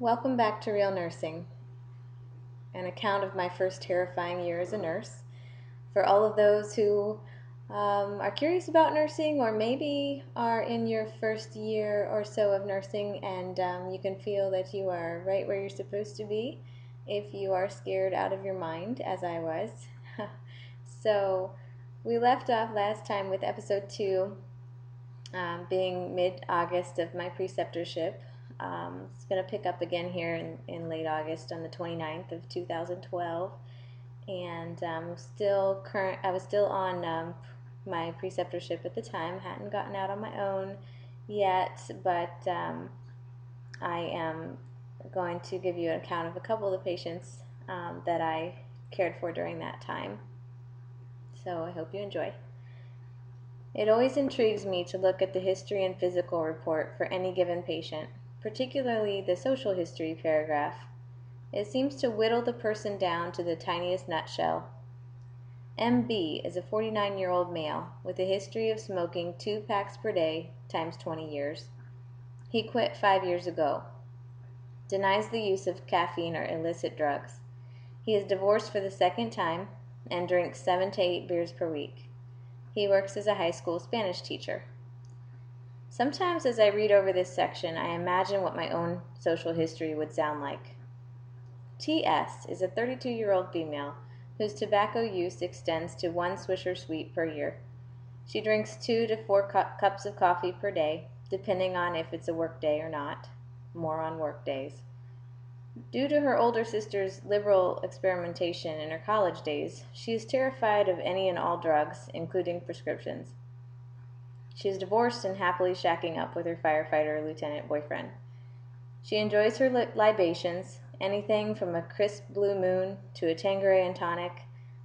Welcome back to Real Nursing, an account of my first terrifying year as a nurse. For all of those who um, are curious about nursing, or maybe are in your first year or so of nursing, and um, you can feel that you are right where you're supposed to be if you are scared out of your mind, as I was. so, we left off last time with episode two, um, being mid August of my preceptorship. Um, it's going to pick up again here in, in late August on the 29th of 2012. And um, still current, I was still on um, my preceptorship at the time, hadn't gotten out on my own yet, but um, I am going to give you an account of a couple of the patients um, that I cared for during that time. So I hope you enjoy. It always intrigues me to look at the history and physical report for any given patient, particularly the social history paragraph. It seems to whittle the person down to the tiniest nutshell. MB is a 49 year old male with a history of smoking two packs per day times 20 years. He quit five years ago. Denies the use of caffeine or illicit drugs. He is divorced for the second time and drinks seven to eight beers per week. He works as a high school Spanish teacher. Sometimes, as I read over this section, I imagine what my own social history would sound like. T.S. is a 32 year old female whose tobacco use extends to one Swisher Sweet per year. She drinks two to four cu- cups of coffee per day, depending on if it's a work day or not. More on work days. Due to her older sister's liberal experimentation in her college days, she is terrified of any and all drugs, including prescriptions. She is divorced and happily shacking up with her firefighter lieutenant boyfriend. She enjoys her libations, anything from a crisp blue moon to a Tanqueray and tonic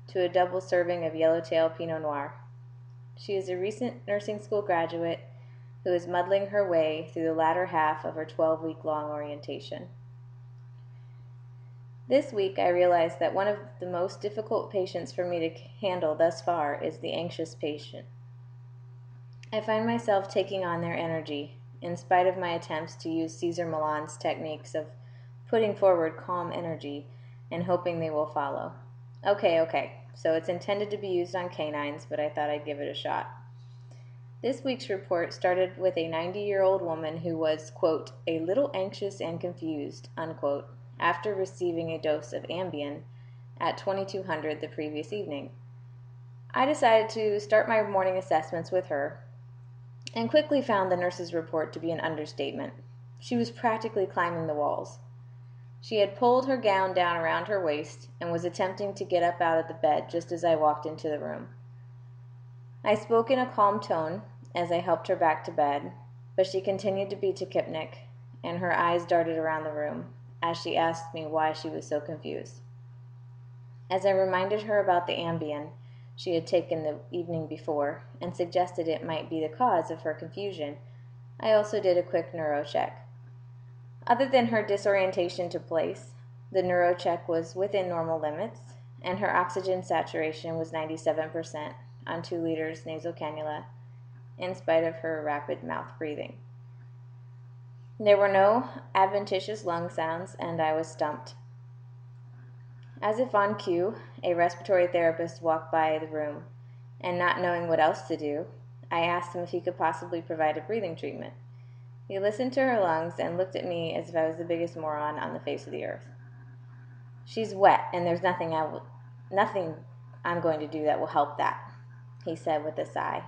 to a double serving of yellowtail Pinot Noir. She is a recent nursing school graduate who is muddling her way through the latter half of her 12 week long orientation. This week, I realized that one of the most difficult patients for me to handle thus far is the anxious patient. I find myself taking on their energy, in spite of my attempts to use Cesar Millan's techniques of putting forward calm energy and hoping they will follow. Okay, okay, so it's intended to be used on canines, but I thought I'd give it a shot. This week's report started with a 90 year old woman who was, quote, a little anxious and confused, unquote, after receiving a dose of Ambien at 2200 the previous evening. I decided to start my morning assessments with her and quickly found the nurse's report to be an understatement. She was practically climbing the walls. She had pulled her gown down around her waist and was attempting to get up out of the bed just as I walked into the room. I spoke in a calm tone as I helped her back to bed, but she continued to be tachypneic, and her eyes darted around the room as she asked me why she was so confused. As I reminded her about the Ambien she had taken the evening before and suggested it might be the cause of her confusion, I also did a quick neuro check. Other than her disorientation to place, the neuro check was within normal limits, and her oxygen saturation was 97% on 2 liters nasal cannula, in spite of her rapid mouth breathing. There were no adventitious lung sounds, and I was stumped. As if on cue, a respiratory therapist walked by the room, and not knowing what else to do, I asked him if he could possibly provide a breathing treatment. He listened to her lungs and looked at me as if I was the biggest moron on the face of the earth. She's wet, and there's nothing I will, nothing I'm going to do that will help that, he said with a sigh.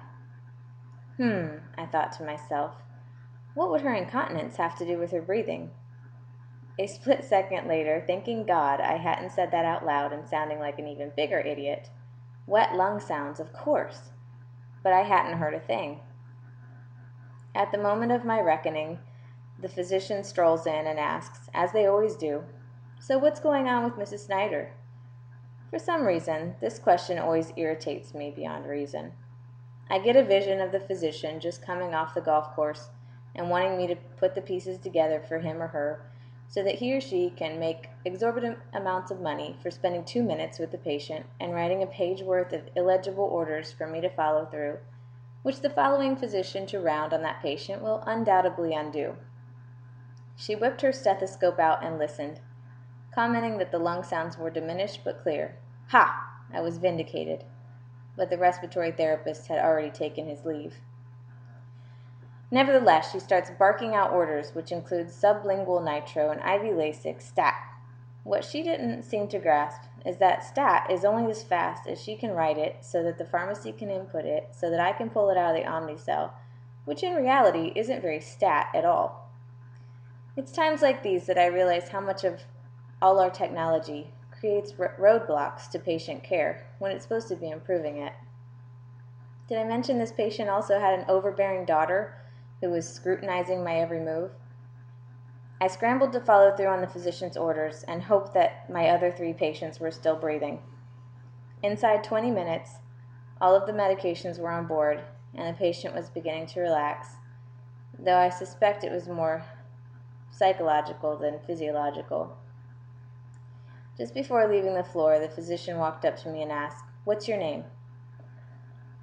Hmm, I thought to myself. What would her incontinence have to do with her breathing? A split second later, thanking God I hadn't said that out loud and sounding like an even bigger idiot. Wet lung sounds, of course. But I hadn't heard a thing. At the moment of my reckoning, the physician strolls in and asks, as they always do, So what's going on with Mrs. Snyder? For some reason, this question always irritates me beyond reason. I get a vision of the physician just coming off the golf course and wanting me to put the pieces together for him or her so that he or she can make exorbitant amounts of money for spending two minutes with the patient and writing a page worth of illegible orders for me to follow through, which the following physician to round on that patient will undoubtedly undo. She whipped her stethoscope out and listened, commenting that the lung sounds were diminished but clear. Ha! I was vindicated. But the respiratory therapist had already taken his leave. Nevertheless, she starts barking out orders, which include sublingual nitro and IV Lasix stat. What she didn't seem to grasp is that stat is only as fast as she can write it so that the pharmacy can input it so that I can pull it out of the Omnicell, which in reality isn't very stat at all. It's times like these that I realize how much of all our technology creates roadblocks to patient care when it's supposed to be improving it. Did I mention this patient also had an overbearing daughter who was scrutinizing my every move. I scrambled to follow through on the physician's orders and hoped that my other three patients were still breathing. Inside 20 minutes, all of the medications were on board and the patient was beginning to relax, though I suspect it was more psychological than physiological. Just before leaving the floor, the physician walked up to me and asked, What's your name?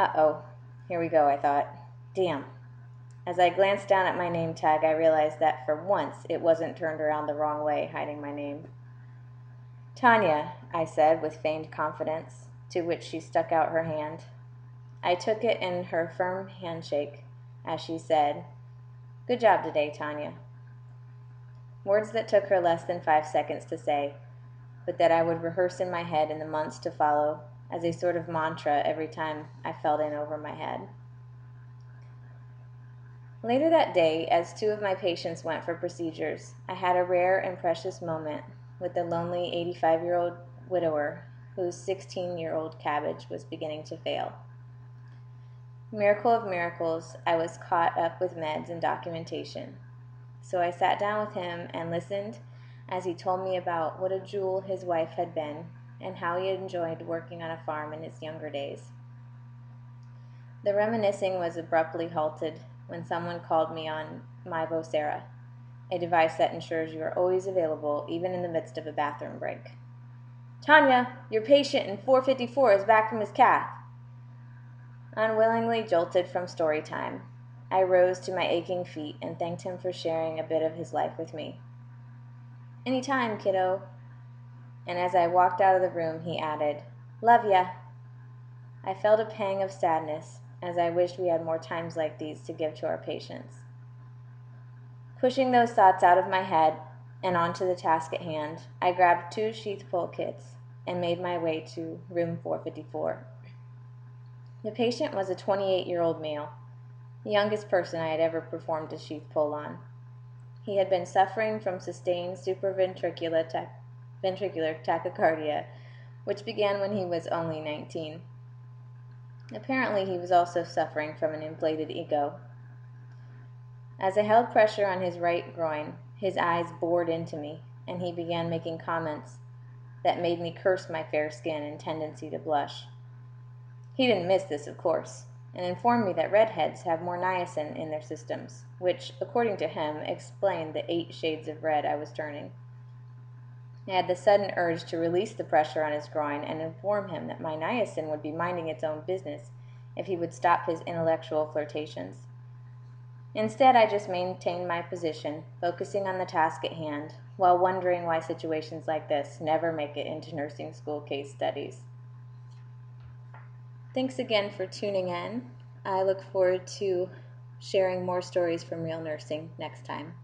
Uh oh, here we go, I thought. Damn, as I glanced down at my name tag, I realized that for once it wasn't turned around the wrong way, hiding my name. Tanya, I said with feigned confidence, to which she stuck out her hand. I took it in her firm handshake as she said, Good job today, Tanya. Words that took her less than five seconds to say, but that I would rehearse in my head in the months to follow as a sort of mantra every time I felt in over my head. Later that day, as two of my patients went for procedures, I had a rare and precious moment with the lonely 85 year old widower whose 16 year old CABG was beginning to fail. Miracle of miracles, I was caught up with meds and documentation. So I sat down with him and listened as he told me about what a jewel his wife had been and how he had enjoyed working on a farm in his younger days. The reminiscing was abruptly halted when someone called me on my Vocera, a device that ensures you are always available even in the midst of a bathroom break. Tanya, your patient in 454 is back from his cath. Unwillingly jolted from story time, I rose to my aching feet and thanked him for sharing a bit of his life with me. Any time, kiddo. And as I walked out of the room, he added, Love ya. I felt a pang of sadness as I wished we had more times like these to give to our patients. Pushing those thoughts out of my head and onto the task at hand, I grabbed two sheath pull kits and made my way to room 454. The patient was a 28 year old male, the youngest person I had ever performed a sheath pull on. He had been suffering from sustained supraventricular tach- ventricular tachycardia, which began when he was only 19. Apparently, he was also suffering from an inflated ego. As I held pressure on his right groin, his eyes bored into me, and he began making comments that made me curse my fair skin and tendency to blush. He didn't miss this, of course, and informed me that redheads have more niacin in their systems, which, according to him, explained the eight shades of red I was turning. I had the sudden urge to release the pressure on his groin and inform him that my niacin would be minding its own business if he would stop his intellectual flirtations. Instead, I just maintained my position, focusing on the task at hand, while wondering why situations like this never make it into nursing school case studies. Thanks again for tuning in. I look forward to sharing more stories from real nursing next time.